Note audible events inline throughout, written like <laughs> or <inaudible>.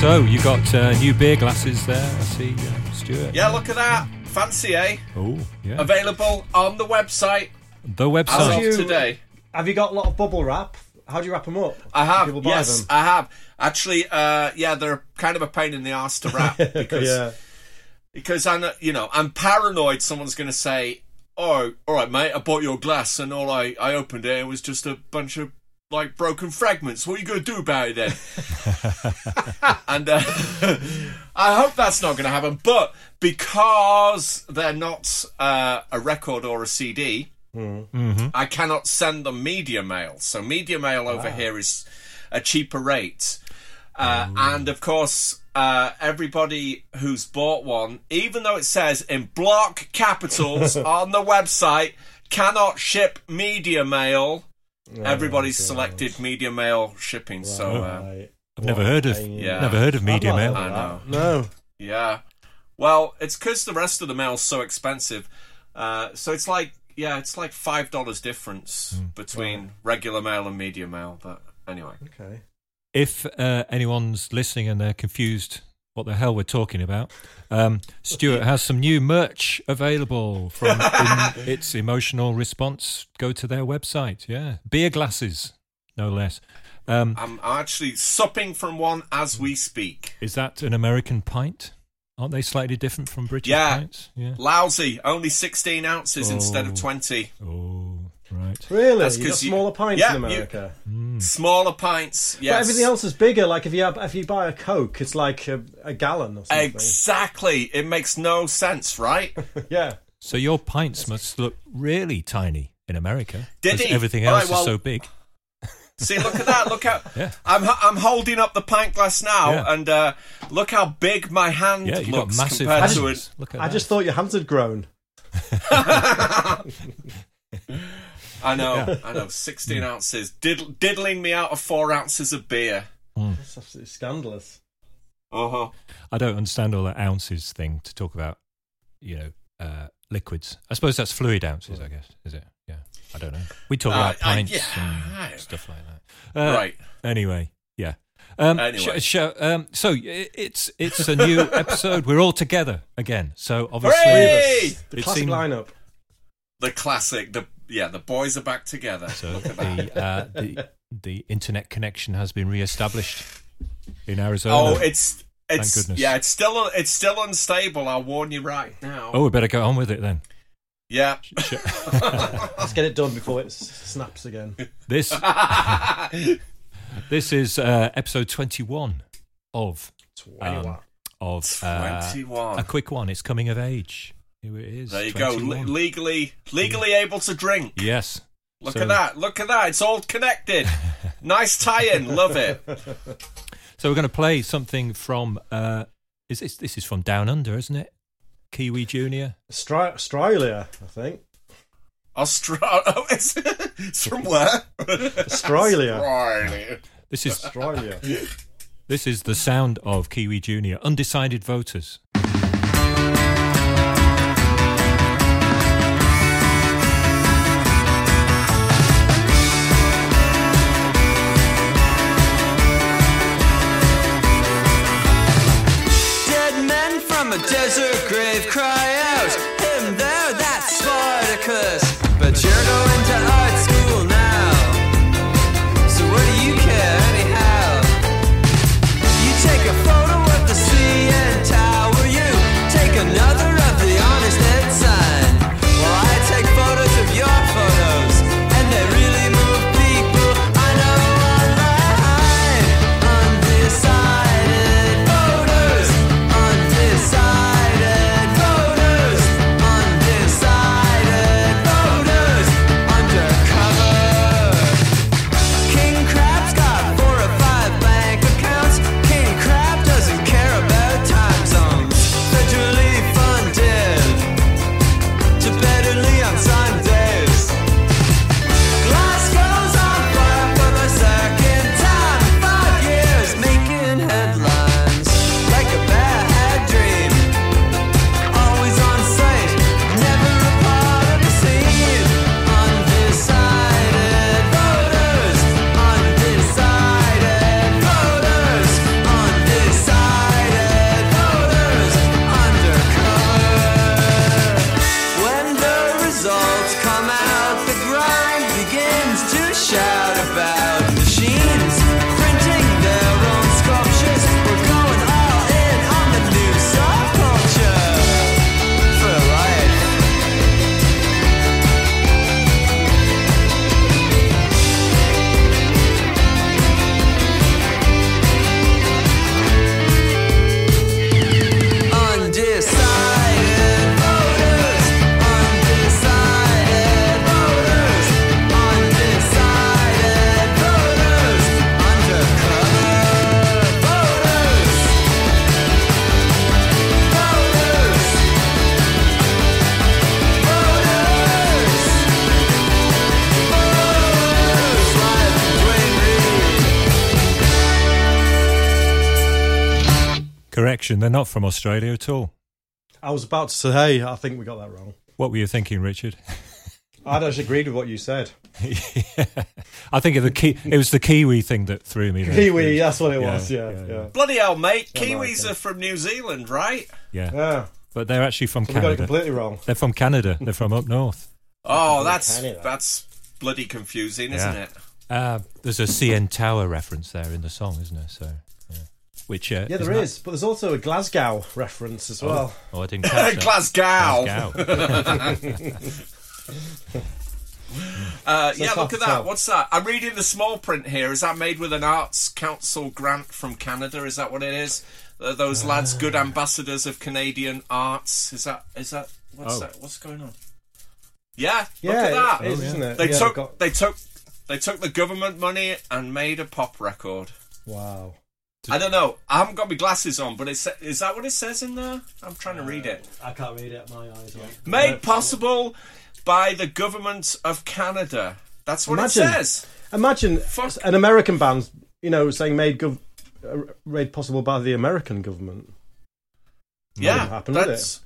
So you got uh, new beer glasses there. I see, uh, Stewart. Yeah, look at that. Fancy, eh? Oh, yeah. Available on the website The as website. of today. Have you got a lot of bubble wrap? How do you wrap them up? I have. Yes, them. I have. Actually, uh, yeah, they're kind of a pain in the ass to wrap <laughs> because yeah. because I'm, you know, I'm paranoid. Someone's going to say, "Oh, all right, mate, I bought your glass, and all I I opened it, it was just a bunch of like broken fragments. What are you going to do about it then?" <laughs> and uh, <laughs> I hope that's not going to happen. But because they're not uh, a record or a CD, I cannot send them media mail. So media mail over here is a cheaper rate. Uh, and of course, uh, everybody who's bought one, even though it says in block capitals <laughs> on the website, cannot ship media mail. Everybody's selected media mail shipping. So uh, Right. I've never heard of. Yeah. Never heard of media mail. I know. No. yeah, well, it's because the rest of the mail's so expensive. Uh, so it's like yeah, it's like five dollars difference between regular mail and media mail. But anyway. Okay. If uh, anyone's listening and they're confused what the hell we're talking about, um, Stewart has some new merch available from <laughs> in its emotional response. Go to their website. Yeah, beer glasses, no less. Um, I'm actually supping from one as we speak. is that an American pint? Aren't they slightly different from British Yeah. pints? Yeah. Lousy, only 16 ounces instead of Oh. 20. Oh, right. Really? That's you got 'cause you- smaller pints yeah, in you- America. Hmm. Smaller pints, yes. But everything else is bigger. Like if you have, if you buy a Coke, it's like a, a gallon or something. Exactly. It makes no sense, right? <laughs> Yeah. So your pints must look really tiny in America. Did 'cause he? Everything else right, well- is so big. See, look at that. Look how <laughs> Yeah. I'm I'm holding up the pint glass now, Yeah. and uh, look how big my hand Yeah, you've got looks massive compared to it. Look at I that. just thought your hands had grown. <laughs> I know, I know. 16 ounces, Diddle, diddling me out of four ounces of beer. That's absolutely scandalous. Uh huh. I don't understand all that ounces thing to talk about, you know, uh, liquids. I suppose that's fluid ounces, I guess, is it? Yeah. I don't know. We talk Uh, about uh, pints yeah. and stuff like that. Uh, Right. Anyway, yeah. Um, Anyway. sh- sh- um, so it's it's a new <laughs> episode. We're all together again. So obviously, Hooray! The classic seemed- lineup. The classic. The yeah, the boys are back together. so Look at that. the, uh, the the internet connection has been re-established in Arizona. Oh, it's it's goodness. yeah, it's still it's still unstable. I'll warn you right now. oh, we better get on with it then. Yeah. <laughs> Let's get it done before it snaps again. This <laughs> this is uh, episode twenty one of um, of uh, 21. a quick one. It's coming of age. Here it is. There you go. 21. Le- legally legally able to drink. yes. Look So- at that. Look at that. It's all connected. <laughs> nice tie-in. Love it. So we're going to play something from. Uh, is this this is from Down Under, isn't it? Kiwi Junior. Stri- Australia, I think. Australia. Oh, it's, it's from where? Australia. Australia. This is Australia. <laughs> this is the sound of Kiwi Junior. Undecided voters. Desert grave cry Correction, they're not from Australia at all. I was about to say, hey, I think we got that wrong. What were you thinking, Richard? <laughs> I'd actually agreed with what you said. <laughs> I think of the key, it was the Kiwi thing that threw me. there. Kiwi, that's what it Yeah, was. Yeah, yeah, yeah. Bloody hell, mate! Yeah, Kiwis American. are from New Zealand, right? Yeah. Yeah. but they're actually from So we got it Canada. completely wrong. They're from Canada. They're from up north. Oh, that's Canada. that's bloody confusing, isn't Yeah. it? Uh, there's a CN Tower reference there in the song, isn't there? So, yeah. Which uh, Yeah, there isn't is, but there's also a Glasgow reference as that- well. Oh, I didn't catch <laughs> that. Glasgow. Glasgow. <laughs> Uh, So yeah, look at that. tell. What's that? I'm reading the small print here. Is that made with an Arts Council grant from Canada? Is that what it is? Uh, those lads, good Ah. ambassadors of Canadian arts. Is that? Is that? What's Oh. that? What's going on? Yeah, Yeah, look at that. it is, isn't it? They yeah, took got- they took they took the government money and made a pop record. Wow. I don't know. I haven't got my glasses on, but it's is that what it says in there? I'm trying to read it. I can't read it. My eyes are. Made possible by the government of Canada. That's what Imagine. it says. Imagine Fuck. an American band, you know, saying made gov- uh, made possible by the American government. Yeah, wouldn't happen, would that's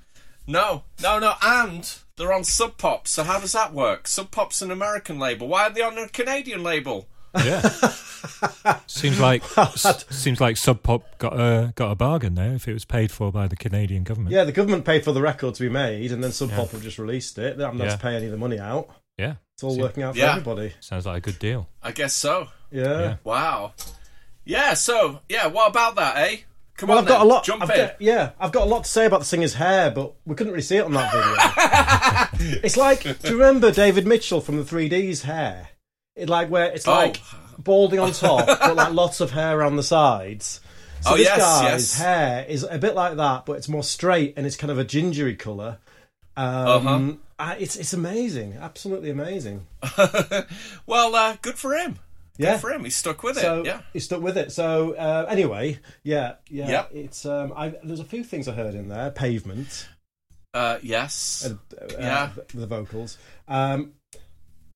no, no, no. And they're on Sub Pop. So how does that work? Sub Pop's an American label. Why are they on a Canadian label? Yeah. <laughs> seems like s- <laughs> seems like Sub Pop got a got a bargain there if it was paid for by the Canadian government. Yeah, the government paid for the record to be made, and then Sub Pop have just released it. They haven't had Yeah. to pay any of the money out. Yeah. It's all See- working out for Yeah. everybody. Sounds like a good deal. I guess so. Yeah. Yeah. Wow. Yeah. So yeah. What about that, eh? Come Well, on, I've got then. a lot. Jump I've in. got- yeah, I've got a lot to say about the singer's hair, but we couldn't really see it on that video. <laughs> it's like, do you remember David Mitchell from the 3D's hair? It like where it's Oh. like balding on top, but like lots of hair around the sides. So Oh, this yes, guy's yes. hair is a bit like that, but it's more straight and it's kind of a gingery colour. Um, Uh-huh. uh, it's it's amazing, absolutely amazing. <laughs> well, uh, good for him. Yeah. Good for him. He's stuck with So it. Yeah. he stuck with it. So uh, anyway, yeah, yeah. It's um, I, there's a few things I heard in there. Pavement. Uh, yes. uh, uh, Yeah. the vocals. Um,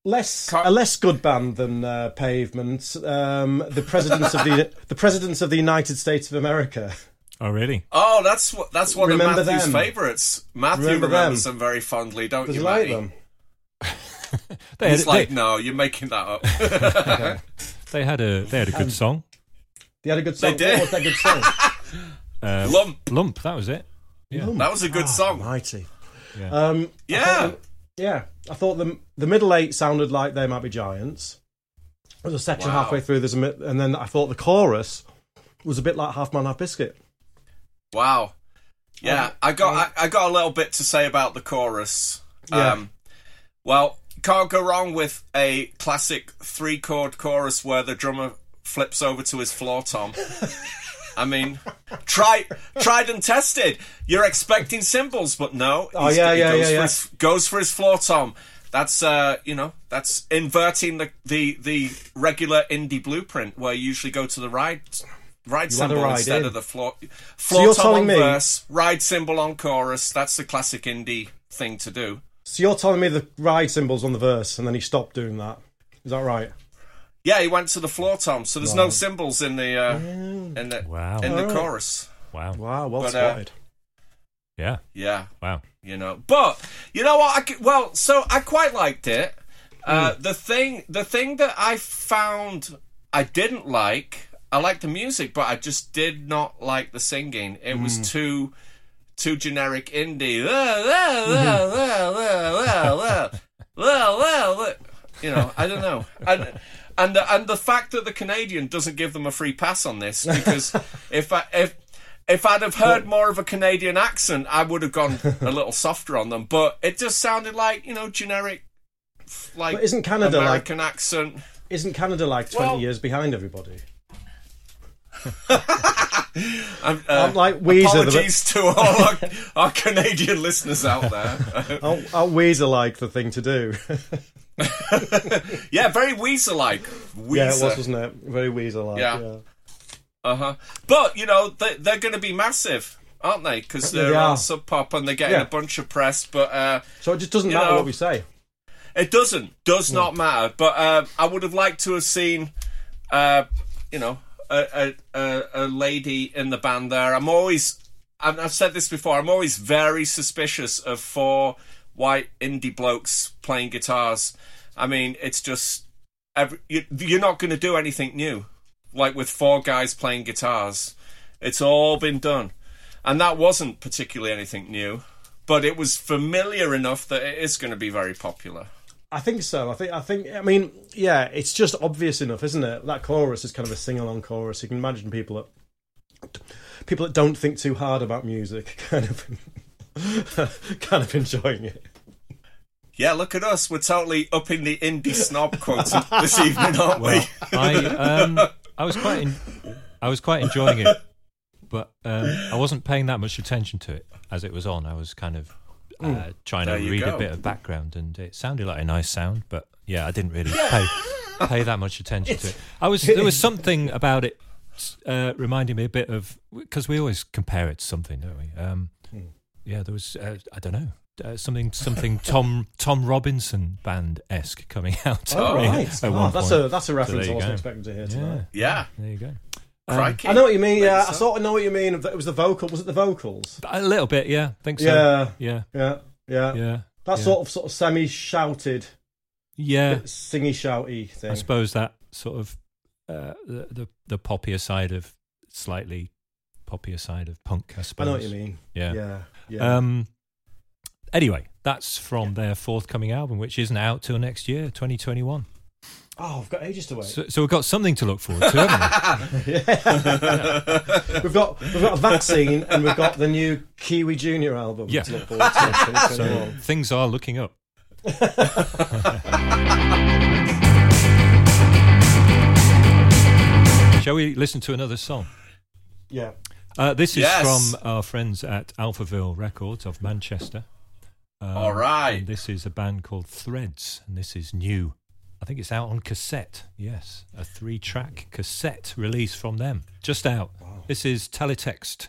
less Car- a less good band than uh, Pavement. Um, the presidents of the <laughs> the presidents of the United States of America. Oh, really? Oh, that's what that's one Remember of Matthew's them? favourites. Matthew Remember remembers them? them? very fondly, don't Does you, you like Matty? them? <laughs> They He's had, like, they, no, you're making that up. <laughs> they had a they had a good song. They had a good song. They did. What was that good song? Uh, Lump. Lump, that was it. Yeah. That was a good Ah, song. Mighty. Yeah. Um, Yeah. Yeah. I thought the the middle eight sounded like they might be giants. There's a section Wow. halfway through. There's a mi- and then I thought the chorus was a bit like Half Man Half Biscuit. Wow. Yeah, Um, I got I, I got a little bit to say about the chorus. Yeah. Um, well, can't go wrong with a classic three chord chorus where the drummer flips over to his floor tom. <laughs> I mean, try, tried and tested. You're expecting cymbals, but no. Oh, yeah, yeah, goes yeah, for. His, goes for his floor tom. That's uh, you know, that's inverting the the the regular indie blueprint where you usually go to the ride ride You cymbal ride instead in. of the floor floor tom telling on me- verse, ride cymbal on chorus. That's the classic indie thing to do. So you're telling me the ride cymbals on the verse, and then he stopped doing that. Is that right? Yeah, he went to the floor tom, so there's no cymbals in the uh, in the Wow. in the Alright. chorus. Wow. Wow, well But, uh. Yeah. Yeah. Wow. you know. But you know what? I, c- well, so I quite liked it. Uh, Hmm. The thing, the thing that I found I didn't like, I liked the music, but I just did not like the singing. It Hmm. was too, too generic indie. La, <laughs> <laughs> You know, I don't know. And, and the, and the fact that the Canadian doesn't give them a free pass on this because <laughs> if I if if I'd have heard more of a Canadian accent, I would have gone a little softer on them. But it just sounded like you know generic, like But isn't Canada like- American accent? Isn't Canada like 20 well- years behind everybody? <laughs> I'm, uh, I'm like Weezer. The, apologies to all our, <laughs> our Canadian listeners out there. I'll, I'll Weezer like the thing to do. <laughs> yeah, very Weezer-like. Yeah, it was, wasn't it? Very Weezer like. Yeah. Yeah. Uh huh. But you know they, they're going to be massive, aren't they? Because they're they on. Sub Pop and they're getting Yeah. a bunch of press. But uh, So it just doesn't matter know- what we say. It doesn't. Does not matter. But uh, I would have liked to have seen, uh, you know, a, a, a, a lady in the band there. I'm always, I've, I've said this before. I'm always very suspicious of four white indie blokes playing guitars. I mean, it's just every, you, you're not going to do anything new, like with four guys playing guitars. It's all been done, and that wasn't particularly anything new. But it was familiar enough that it is going to be very popular. I think so. I think. I think. I mean, yeah. It's just obvious enough, isn't it? That chorus is kind of a sing-along chorus. You can imagine people that people that don't think too hard about music, <laughs> kind of, <laughs> kind of enjoying it. Yeah, look at us. We're totally upping the indie snob quota <laughs> this evening, aren't we? I um I was quite en- I was quite enjoying it, but um, I wasn't paying that much attention to it as it was on. I was kind of uh, trying There to read go. a bit of background, and it sounded like a nice sound, but yeah, I didn't really pay pay that much attention to it. <laughs> I was there was something about it uh, reminding me a bit of because we always compare it to something, don't we? Um, yeah, there was uh, I don't know. Uh, something, something <laughs> Tom Tom Robinson band esque coming <laughs> out. Oh, right. at Oh, one that's point. a that's a reference there I wasn't go. expecting to hear Yeah, tonight. Yeah. there you go. Crikey. I know what you mean. Yeah, Maybe I sort of know what you mean. It was the vocal. Was it the vocals? A little bit, yeah. I think so. Yeah. yeah, Yeah, yeah. yeah. That yeah. sort of sort of semi-shouted, Yeah, singy shouty thing. I suppose that sort of uh, the, the the poppier side of slightly poppier side of punk. I suppose. I know what you mean. Yeah. Yeah, yeah. Um. Anyway, that's from their forthcoming album, which isn't out till next year, 2021. oh, I've got ages to wait. So, so we've got something to look forward to, haven't we? <laughs> <laughs> we've got we've got a vaccine and we've got the new Kiwi Junior album Yeah. to look forward to. So things are looking up. <laughs> Shall we listen to another song? yeah. Uh, this is Yes. from our friends at Alphaville Records of Manchester. Um, All right. This is a band called Threads, and this is new. I think it's out on cassette. Yes, a three-track cassette release from them, just out. This is. Teletext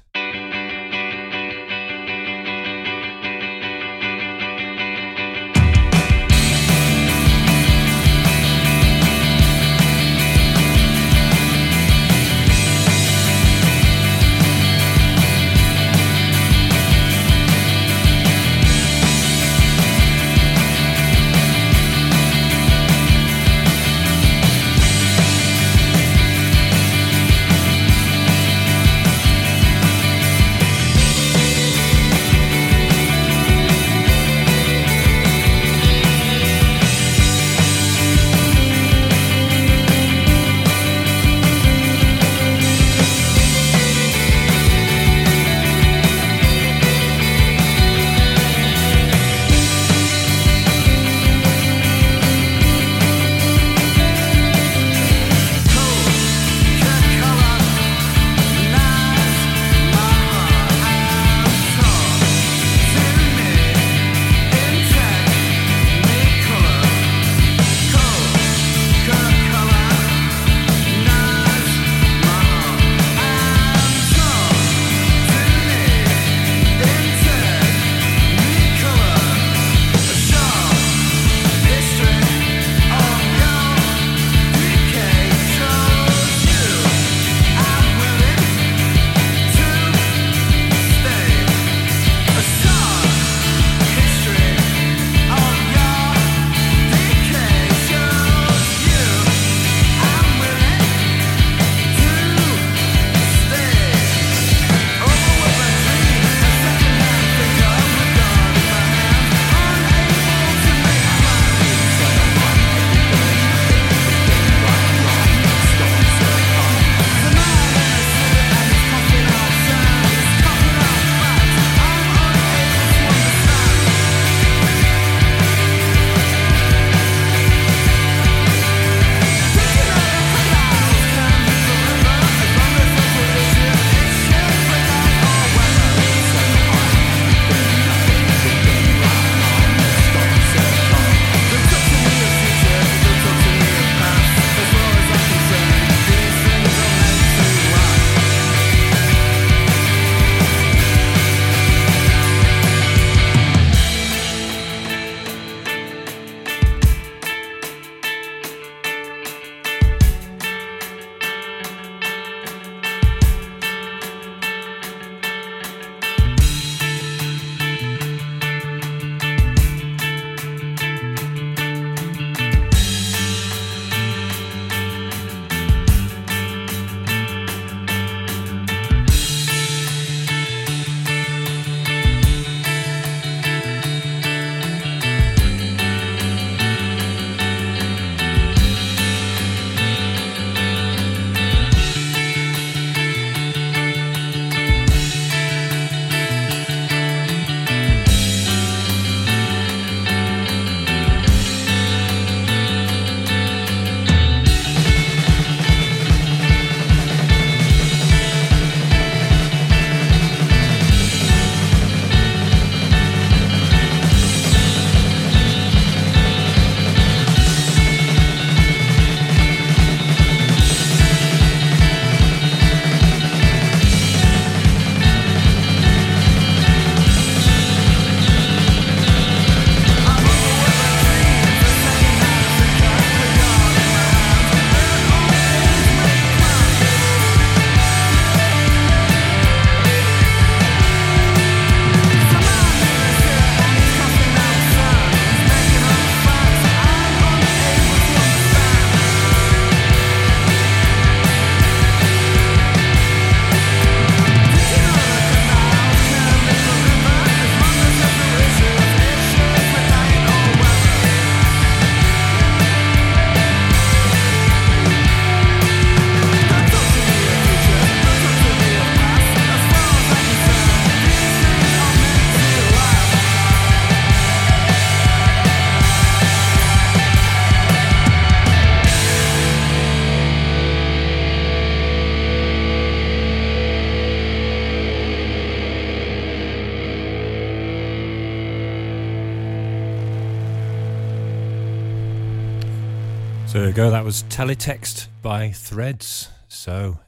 go. That was Teletext by Threads. So,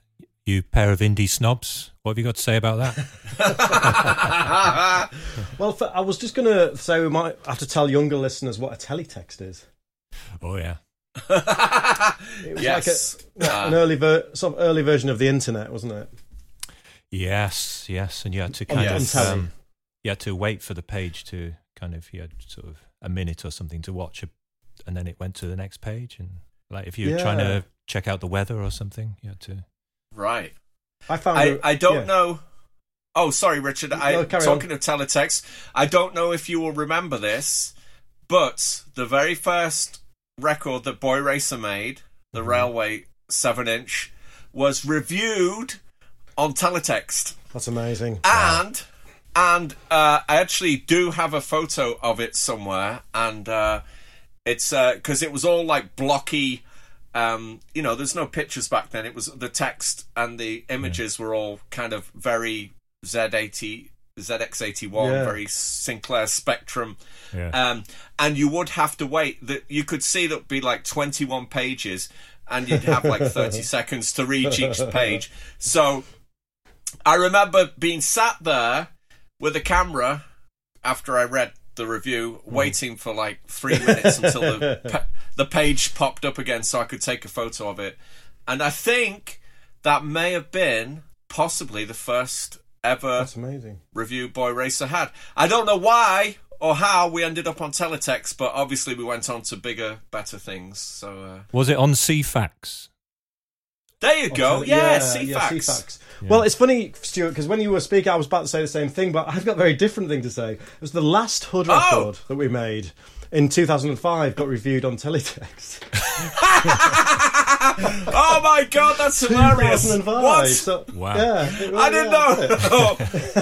you pair of indie snobs, what have you got to say about that? <laughs> Well, for, I was just going to say we might have to tell younger listeners what a teletext is. oh yeah. <laughs> It was Yes. like a, Uh, an early ver- sort of early version of the internet, wasn't it? Yes, yes, and you had to kind Yes. of um, you had to wait for the page to kind of you had sort of a minute or something to watch, a, and then it went to the next page, and like if you were trying to check out the weather or something, you had to. right. I found. I, it- I don't yeah. know. Oh, sorry, Richard. I No, carry talking of teletext. I don't know if you will remember this, but the very first record that Boy Racer made, the Mm-hmm. Railway seven inch, was reviewed on teletext, That's amazing. and and uh, I actually do have a photo of it somewhere, and uh, it's because it was all like blocky. Um, you know, there's no pictures back then. It was the text and the images were all kind of very Z80, ZX81, Yeah. very Sinclair Spectrum. Yeah. Um, and you would have to wait. That you could see that would be like 21 pages, and you'd have like <laughs> 30 seconds to reach each page. So I remember being sat there with a camera after I read the review, waiting for like three minutes until the <laughs> pa- the page popped up again, so I could take a photo of it. And I think that may have been possibly the first ever That's amazing. review Boy Racer had. I don't know why or how we ended up on teletext, but obviously we went on to bigger, better things. So uh, Was it on Ceefax? There you go. Oh, Yeah, yeah, Ceefax. Ceefax. Well, it's funny, Stewart, because when you were speaking, I was about to say the same thing, but I've got a very different thing to say. It was the last Hood Oh! record that we made in 2005 got reviewed on teletext. <laughs> oh my god, that's hilarious! 2005. What? So, Wow. Yeah, it I didn't know.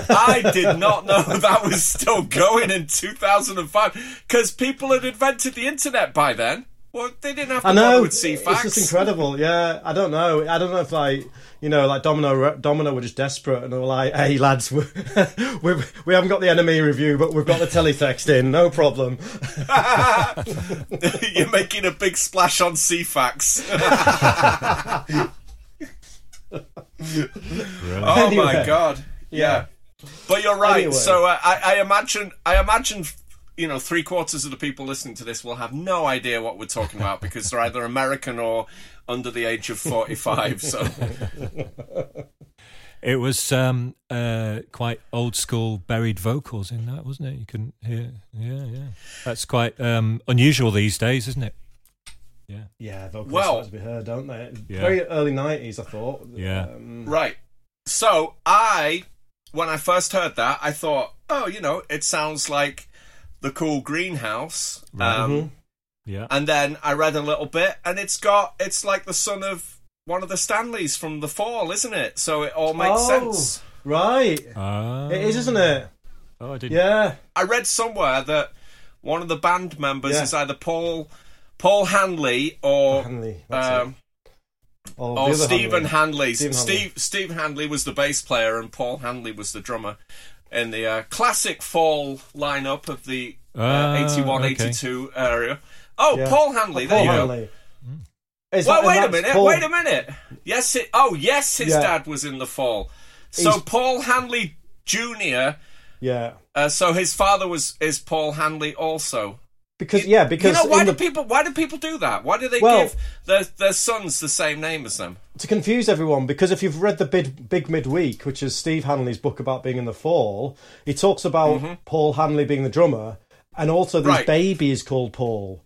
<laughs> I did not know <laughs> that was still going in 2005 because people had invented the internet by then. Well, they didn't have to I bother know. with It's just incredible. Yeah, I don't know. I don't know if like you know, like Domino, Domino were just desperate and they were like, "Hey lads, we <laughs> we we haven't got the NME review, but we've got the teletext in. No problem." <laughs> You're making a big splash on Ceefax. Oh Anyway. my god! Yeah, but you're right. Anyway. So uh, I, I imagine, I imagine, you know, three quarters of the people listening to this will have no idea what we're talking about because they're either American or under the age of forty-five. So It was um, uh, quite old school buried vocals in that, wasn't it? You couldn't hear. Yeah, yeah. That's quite um, unusual these days, isn't it? Yeah. Yeah, vocals Well- well, to be heard, don't they? Yeah. Very early nineties, I thought. Yeah. Um, right. So I, when I first heard that, I thought, oh, you know, it sounds like the cool greenhouse. Um, Yeah. And then I read a little bit, and it's got it's like the son of one of the Stanleys from the Fall, isn't it? So it all makes Oh. sense. right. Ah. It is, isn't it? Oh, I didn't. Yeah. I read somewhere that one of the band members Yeah. is either Paul Paul Hanley or Hanley. That's um. Or, or Stephen Hanley. Hanley. Stephen Hanley. Steve Steve Hanley was the bass player, and Paul Hanley was the drummer in the uh, classic Fall lineup of the uh, Ah, 81, okay. 82 area. Oh, Yeah. Paul Hanley. Oh, there Paul you go. Is Well, that- wait a minute. Paul- Wait a minute. Yes. It, oh, yes. His Yeah. dad was in the fall. So He's- Paul Hanley Junior. Yeah. Uh, so his father was is Paul Hanley also. Because yeah, because you know why do the- people why do people do that? Why do they Well- give their their sons the same name as them? to confuse everyone, because if you've read the Big, Big Midweek, which is Steve Hanley's book about being in the fall, he talks about Paul Hanley being the drummer, and also this Mm-hmm. Right. baby is called Paul.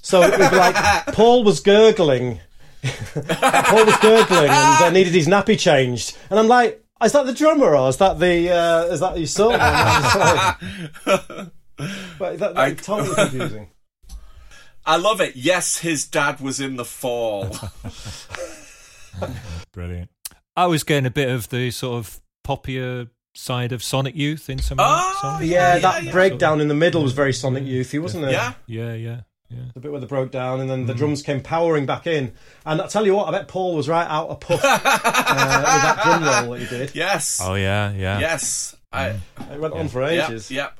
So it would be like <laughs> Paul was gurgling, <laughs> Paul was gurgling, and uh, needed his nappy changed, and I'm like, is that the drummer or is that the uh, is that your son? <laughs> but that, I- that's totally <laughs> confusing. I love it. Yes, his dad was in the fall. <laughs> Brilliant. I was getting a bit of the sort of poppier side of Sonic Youth in some Oh, songs. Yeah, yeah, that yeah. breakdown in the middle was very Sonic Youthy, wasn't it? yeah. Yeah, yeah, yeah. The bit where they broke down and then the Mm. drums came powering back in. And I tell you what, I bet Paul was right out of puff uh, with that drum roll that he did. Yes. Oh, yeah, yeah. Yes. I, It went on for yep, ages. yep.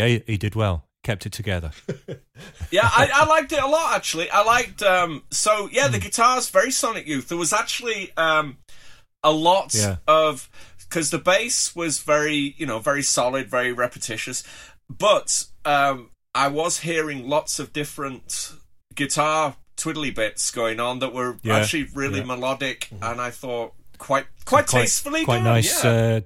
Yeah, he, he did well. kept it together. <laughs> Yeah, I, I liked it a lot actually. I liked um so yeah, the guitars very Sonic Youth. There was actually um a lot Yeah. of because the bass was very you know very solid, very repetitious, but um I was hearing lots of different guitar twiddly bits going on that were Yeah, actually really yeah. melodic, and I thought quite quite, tastefully quite done. nice. Yeah. Uh,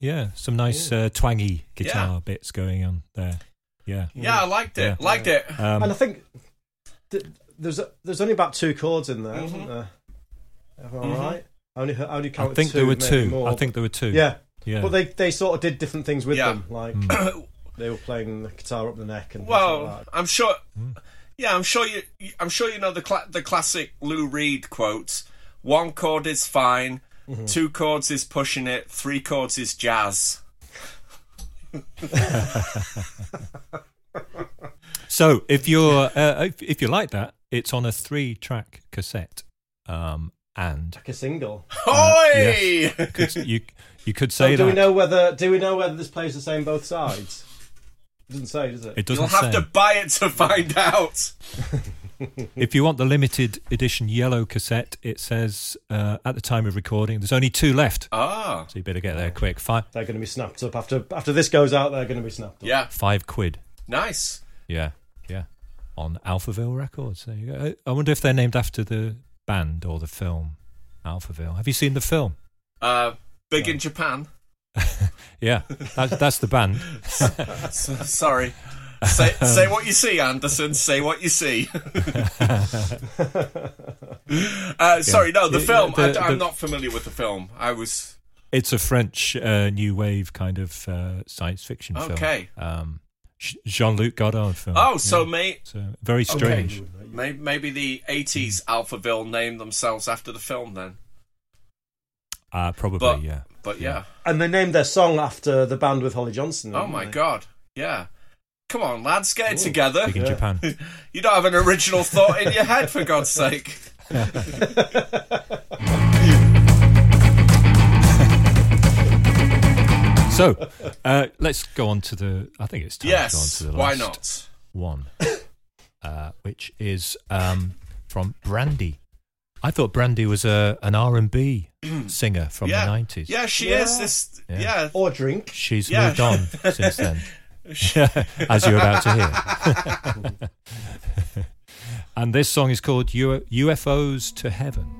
yeah, some nice uh, twangy guitar Yeah. bits going on there. Yeah, yeah, I liked it. Yeah. Liked it. um, and I think th- there's there's only about two chords in there, Mm-hmm. isn't there? Am I right? I only, I only I think two, there were two. more. I think there were two. yeah. yeah. But they, they sort of did different things with Yeah. them. Like Hmm. <coughs> they were playing the guitar up the neck and Well, like that. I'm sure. Hmm. Yeah, I'm sure you. I'm sure you know the cla- the classic Lou Reed quote: "One chord is fine, Mm-hmm. two chords is pushing it, three chords is jazz." <laughs> So if you're uh, if, if you like that, it's on a three-track cassette, um, and like a single. Hoy! could, you you could So say do that we know whether do we know whether this plays the same both sides? It doesn't say, does it? it doesn't You'll have say. to buy it to find out. <laughs> <laughs> If you want the limited edition yellow cassette, it says uh, at the time of recording, there's only two left, Ah, so you better get there quick. Five They're going to be snapped up after after this goes out. They're going to be snapped up. yeah, five quid. nice. Yeah, yeah. On Alphaville Records. There you go. I- I wonder if they're named after the band or the film Alphaville. Have you seen the film? Uh, big in Japan. <laughs> Yeah, that's, that's the band. <laughs> S- sorry. Say, <laughs> say what you see, Anderson. Say what you see. <laughs> uh, sorry, no, the Yeah, film. the- I, am the- not familiar with the film. I was It's a French uh, new wave kind of uh, science fiction film. Okay. Um, Jean Luc Godard film. Oh, so Yeah. may, So very strange. may, maybe the 80s Alphaville named themselves after the film then. Uh, probably, But- yeah. But yeah. And they named their song after the band with Holly Johnson. Oh my they? god. Yeah. Come on, lads, get it together. Big in Yeah. Japan. <laughs> You don't have an original thought in your head, for God's <laughs> sake. <laughs> So uh, let's go on to the. I think it's time Yes, to go on to the why last not? one, uh, which is um, from Brandy. I thought Brandy was a an R and B singer from yeah. the nineties. Yeah, she Yeah. is. This, Yeah. yeah. Or drink. She's Yeah. moved on since then, <laughs> as you're about to hear. <laughs> and this song is called U- UFOs to Heaven.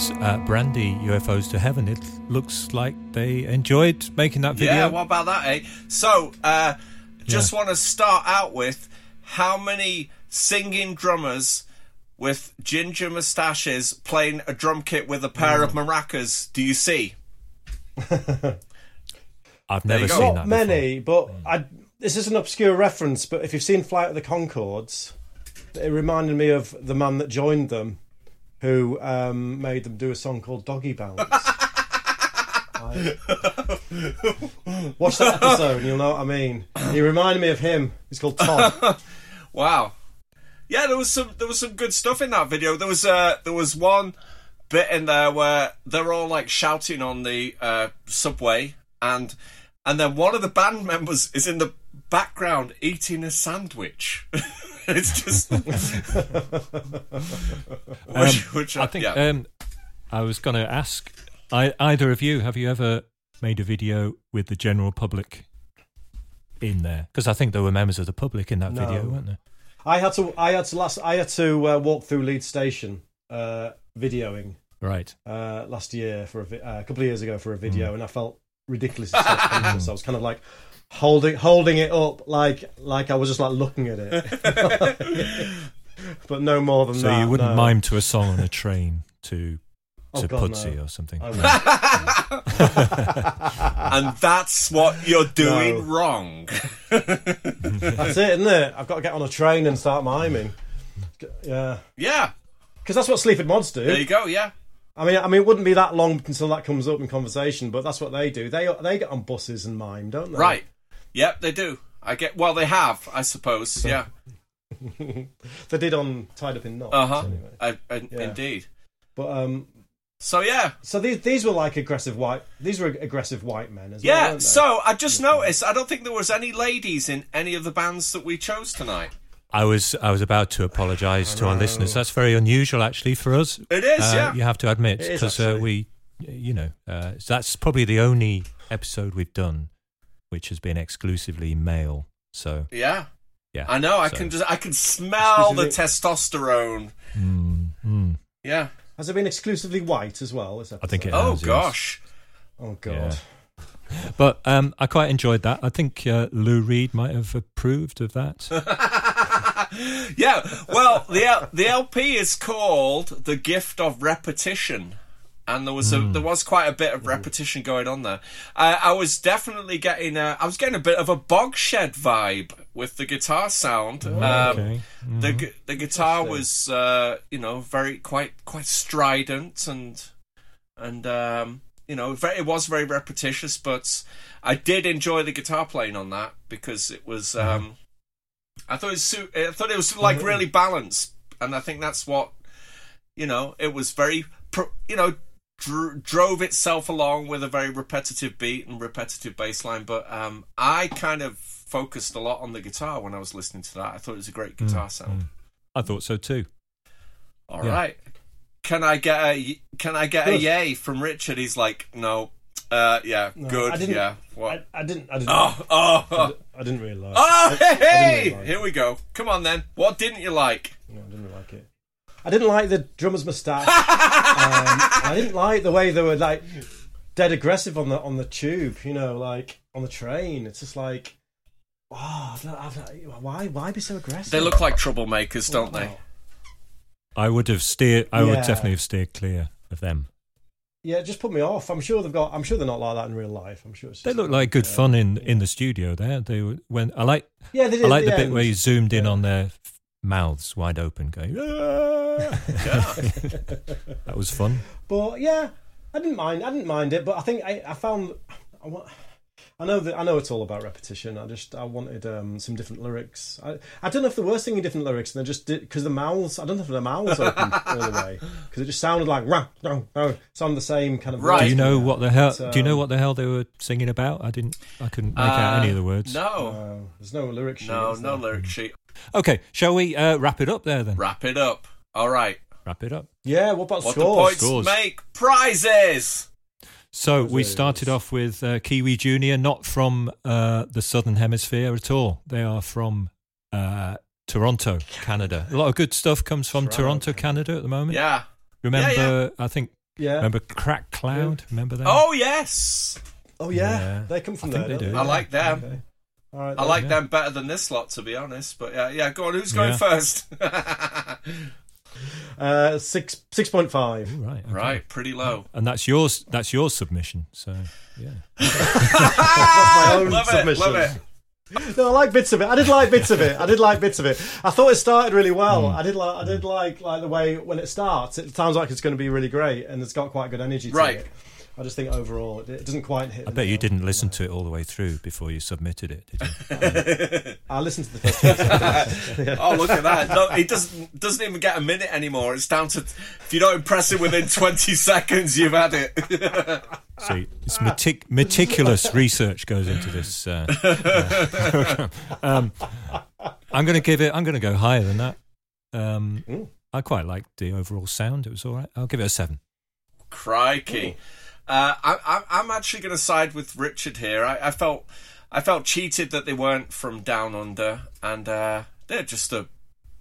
Was uh, Brandy UFOs to Heaven. It looks like they enjoyed making that video. Yeah, what about that, eh? So, uh, just Yeah. want to start out with how many singing drummers with ginger moustaches playing a drum kit with a pair Mm. of maracas do you see? <laughs> I've never you go. seen Not that. many, but I, this is an obscure reference. But if you've seen Flight of the Conchords, it reminded me of the man that joined them, who um, made them do a song called Doggy Bounce. <laughs> I- Watch that episode, you'll know what I mean. He reminded me of him. He's called Todd. <laughs> Wow. Yeah, there was some there was some good stuff in that video. There was uh there was one bit in there where they're all like shouting on the uh, subway and and then one of the band members is in the background eating a sandwich. <laughs> <laughs> it's just <laughs> <laughs> which, which I think yeah. um, I was going to ask I, either of you, have you ever made a video with the general public in there? Because I think there were members of the public in that No. video, weren't there? I had to. I had to last. I had to uh, walk through Leeds Station, uh, videoing Right. uh, last year for a, vi- uh, a couple of years ago for a video, Mm. and I felt ridiculously self-conscious. I was kind of like holding holding it up, like like I was just like looking at it, <laughs> but no more than So that. So you wouldn't no. mime to a song on a train to Oh, to God, Pudsey no. or something. I <laughs> and that's what you're doing No. wrong. <laughs> That's it, isn't it? I've got to get on a train and start miming. Yeah, yeah, because that's what Sleaford Mods do. there you go. Yeah, I mean, I mean, it wouldn't be that long until that comes up in conversation, but that's what they do. They they get on buses and mime, don't they? right. Yep, they do. I get. Well, they have, I suppose. <laughs> Yeah. They did on Tied Up in Nottz. Uh huh. Anyway. Yeah. Indeed. But um, So yeah, so these these were like aggressive white. These were aggressive white men as well. Yeah, they? so I just noticed I don't think there was any ladies in any of the bands that we chose tonight. I was I was about to apologise to our listeners. That's very unusual, actually, for us. It is, Uh, yeah. You have to admit, because uh, we, you know, uh, that's probably the only episode we've done which has been exclusively male. So Yeah. yeah, I know, I So- can just I can smell the testosterone. Mm, mm. Yeah. has it been exclusively white as well? This I think it? Oh has, yes. gosh. Oh god. But um, I quite enjoyed that. I think uh, Lou Reed might have approved of that. <laughs> Yeah. Well, the L- the LP is called "The Gift of Repetition," and there was a there was quite a bit of repetition going on there. I, I was definitely getting a, I was getting a bit of a Bogshed vibe with the guitar sound. Um, okay. The gu- the guitar was uh, you know very quite quite strident and and um, you know very, it was very repetitious, but I did enjoy the guitar playing on that because it was. Um, I thought it was I thought it was like really balanced, and I think that's what you know. It was very you know dr- drove itself along with a very repetitive beat and repetitive bass line, but um, I kind of focused a lot on the guitar when I was listening to that. I thought it was a great guitar sound. I thought so too. All Yeah. right. Can I get a can I get a yay from Richard? He's like, no. Uh, yeah, No, good. I yeah. What? I, I didn't. I didn't. oh, oh, I, oh, I didn't really like. oh, hey, I didn't hey! really like Here we go. Come on then. What didn't you like? No, I didn't really like it. I didn't like the drummer's moustache. <laughs> um, I didn't like the way they were like dead aggressive on the on the tube. You know, like on the train. It's just like, oh, I've not, I've not, why why be so aggressive? They look like troublemakers, don't they? I would have steered. I would definitely have steered clear of them. Yeah, it just put me off. I'm sure they've got. I'm sure they're not like that in real life. I'm sure it's They look like good uh, fun in, in the studio. There, they were when I like Yeah, they did. I like at the bit end. where you zoomed in Yeah. on their f- mouths wide open, going. "Ah." <laughs> that was fun. But yeah, I didn't mind. I didn't mind it. But I think I, I found. I, wa- I know that I know it's all about repetition. I just I wanted um, some different lyrics. I, I don't know if they were singing different lyrics and they just did because the mouths. I don't know if the mouths opened <laughs> all the way because it just sounded like rah, rah, rah, sounded the same kind of. Right. Do you know what the hell? But, do you know um, what the hell they were singing about? I didn't. I couldn't make out Uh, any of the words. No, Uh, there's no lyric sheet. no, no there? lyric sheet. Okay, shall we uh, wrap it up there then? Wrap it up. All right. Wrap it up. Yeah. What about What the scores? points Scores. make? Prizes. So we started off with uh, Kiwi Junior, not from uh, the Southern Hemisphere at all. They are from uh, Toronto, Canada. A lot of good stuff comes from Toronto, Toronto, Canada at the moment. Yeah. Remember, Yeah, I think. Yeah. Remember Crack Cloud? Remember that? Oh yes, Oh yeah, Yeah. they come from I think there. they don't do. I like them. Okay. All right. I like yeah. them better than this lot, to be honest. But yeah, yeah. Go on, who's going Yeah. first? <laughs> uh, six six point five. Ooh, right. okay. right, pretty low. And that's yours. That's your submission. So yeah. <laughs> my own love submission. it, love it. No, I like bits of it. I did like bits of it. I did like bits of it. I thought it started really well. Hmm. I did like. I did like like the way when it starts. It sounds like it's going to be really great, and it's got quite good energy to Right. it. I just think overall it, it doesn't quite hit. I bet you nail. didn't listen to it all the way through before you submitted it, did you? <laughs> I listened to the first two seconds. <laughs> Oh, look at that! No, it doesn't doesn't even get a minute anymore. It's down to if you don't impress it within twenty <laughs> seconds, you've had it. So it's metic- meticulous research goes into this. Uh, uh, program. Um, I'm going to give it. I'm going to go higher than that. Um, I quite liked the overall sound. It was all right. I'll give it a seven. Crikey! Uh, I, I, I'm actually going to side with Richard here. I, I felt I felt cheated that they weren't from down under, and uh, they're just a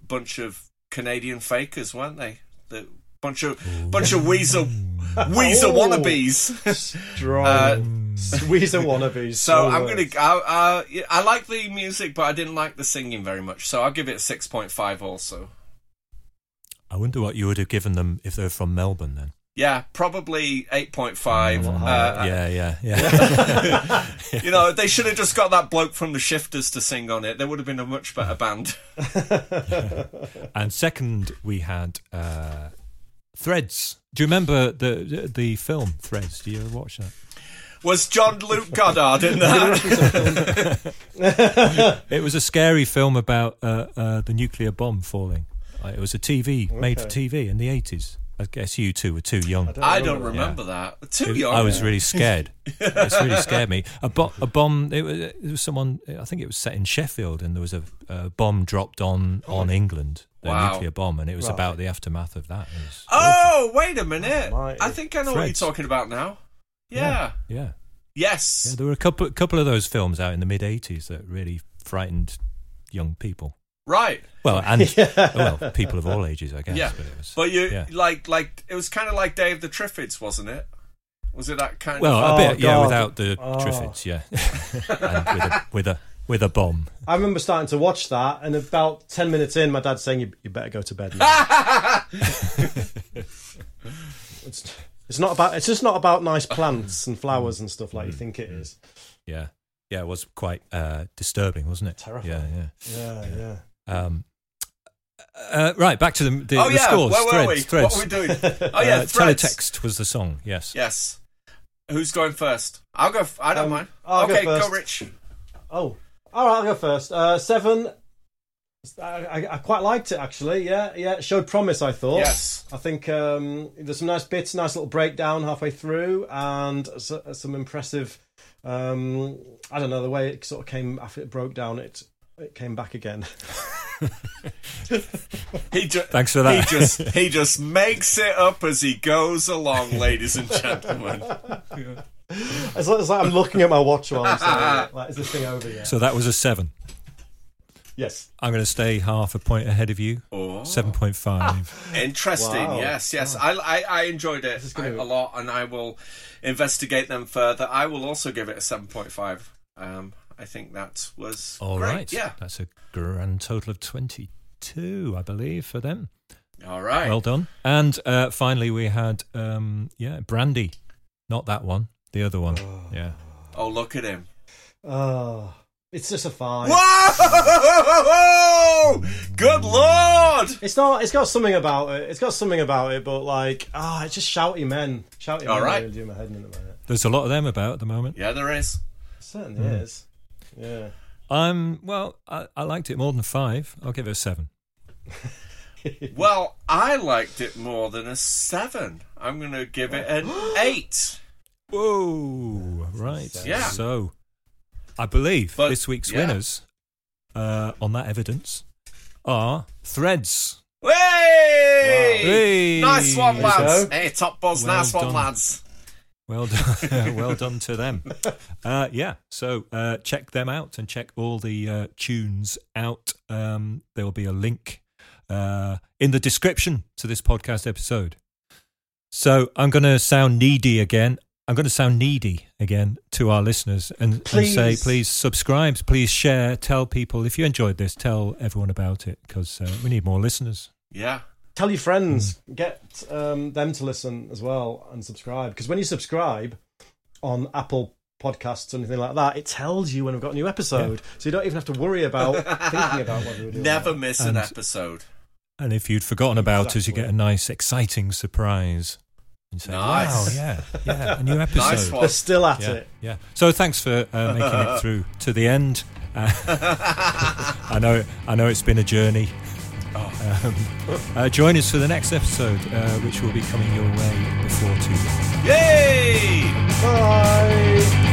bunch of Canadian fakers, weren't they? The bunch of bunch of Weezer <laughs> Weezer Oh. wannabes. Strong. Uh, Weezer wannabes. So Strong I'm gonna. words. I, uh, I like the music, but I didn't like the singing very much. So I'll give it a six point five. Also, I wonder what you would have given them if they were from Melbourne then. Yeah, probably eight point five. Uh, yeah, yeah, yeah. <laughs> <laughs> You know, they should have just got that bloke from the Shifters to sing on it. There would have been a much better band. <laughs> and second, we had uh, Threads. Do you remember the the film Threads? Do you ever watch that? Was John Luke Goddard in that? It was a scary film about uh, uh, the nuclear bomb falling. Uh, it was a TV made for TV in the eighties. I guess you two were too young. I don't remember that. Too young. I was really scared. <laughs> it really scared me. A, bo- a bomb. It was, it was someone. I think it was set in Sheffield, and there was a, a bomb dropped on on oh. England. A Wow. nuclear bomb, and it was Right. about the aftermath of that. It was Oh, wait a minute. Oh, Might- I think I know what you're talking about now. Yeah. yeah, yeah. Yes. Yeah, there were a couple couple of those films out in the mid '80s that really frightened young people. Right. Well, and <laughs> well, people of all ages, I guess. Yeah. But it was, But you yeah. like like it was kind of like Day of the Triffids, wasn't it? Was it that kind of? well, of? a Oh, bit, yeah, God. without the Oh. Triffids, yeah, <laughs> and with a with a with a bomb. I remember starting to watch that, and about ten minutes in, my dad saying, "You, you better go to bed." Now. <laughs> it's, it's not about. It's just not about nice plants and flowers and stuff like you think it is. Yeah, yeah, it was quite uh, disturbing, wasn't it? Terrifying. Yeah, Yeah, yeah. yeah. Um, uh, right, back to the, the, oh the yeah. scores. Where were threads, we? threads. What were we doing? <laughs> Oh yeah. Uh, teletext was the song. Yes. Yes. Who's going first? I'll go. F- I don't Um, mind. I'll go okay, first. Rich. Oh, all right. I'll go first. Uh, seven. I, I, I quite liked it actually. Yeah, yeah. It showed promise. I thought. Yes. I think um, there's some nice bits, nice little breakdown halfway through, and so, some impressive. Um, I don't know the way it sort of came after it broke down. It it came back again. <laughs> He ju- Thanks for He that. just he just makes it up as he goes along, ladies and gentlemen. It's like, it's like I'm looking at my watch while I'm saying it. <laughs> Like, is this thing over yet? So that was a seven. yes. I'm going to stay half a point ahead of you. Oh. Seven point five. <laughs> Interesting. Wow. Yes, yes. I, I I enjoyed it gonna- a lot, and I will investigate them further. I will also give it a seven point five. Um, I think that was All great. right. Yeah. That's a grand total of twenty-two, I believe, for them. All right. Well done. And uh, finally, we had um, yeah, Brandy, not that one, the other one. Yeah. oh, look at him. Oh, it's just a five. Whoa! Good lord! It's not. It's got something about it. It's got something about it, but like, ah, it's just shouty men. Shouty All men right. really do my head in at the minute. There's a lot of them about at the moment. Yeah, there is. It certainly Hmm. is. Yeah. I'm well. I, I liked it more than five. I'll give it a seven. <laughs> Well, I liked it more than a seven. I'm going to give it an <gasps> eight. Whoa! Right. Yeah. So, I believe But- this week's yeah. winners, uh, on that evidence, are Threads. Hey! Hey! Nice one, lads. Hey, top buzz. Well nice one, done. lads. Well done, <laughs> well done to them. Uh, yeah, so uh, check them out and check all the uh, tunes out. Um, there will be a link uh, in the description to this podcast episode. So I'm going to sound needy again. I'm going to sound needy again to our listeners and, and say, Please. please subscribe, please share, tell people if you enjoyed this, tell everyone about it because uh, we need more listeners. Yeah. Tell your friends, get um, them to listen as well and subscribe. Because when you subscribe on Apple Podcasts or anything like that, it tells you when we've got a new episode. So you don't even have to worry about <laughs> thinking about what we're doing. Never miss an episode. And if you'd forgotten about us, you get a nice, exciting surprise. You say, Nice. wow, yeah, yeah, a new <laughs> episode. Nice one. They're still at Yeah, it. yeah. So thanks for uh, making it <laughs> through to the end. Uh, I know, I know it's been a journey. Um, uh, join us for the next episode, uh, which will be coming your way before too long. Yay! Bye!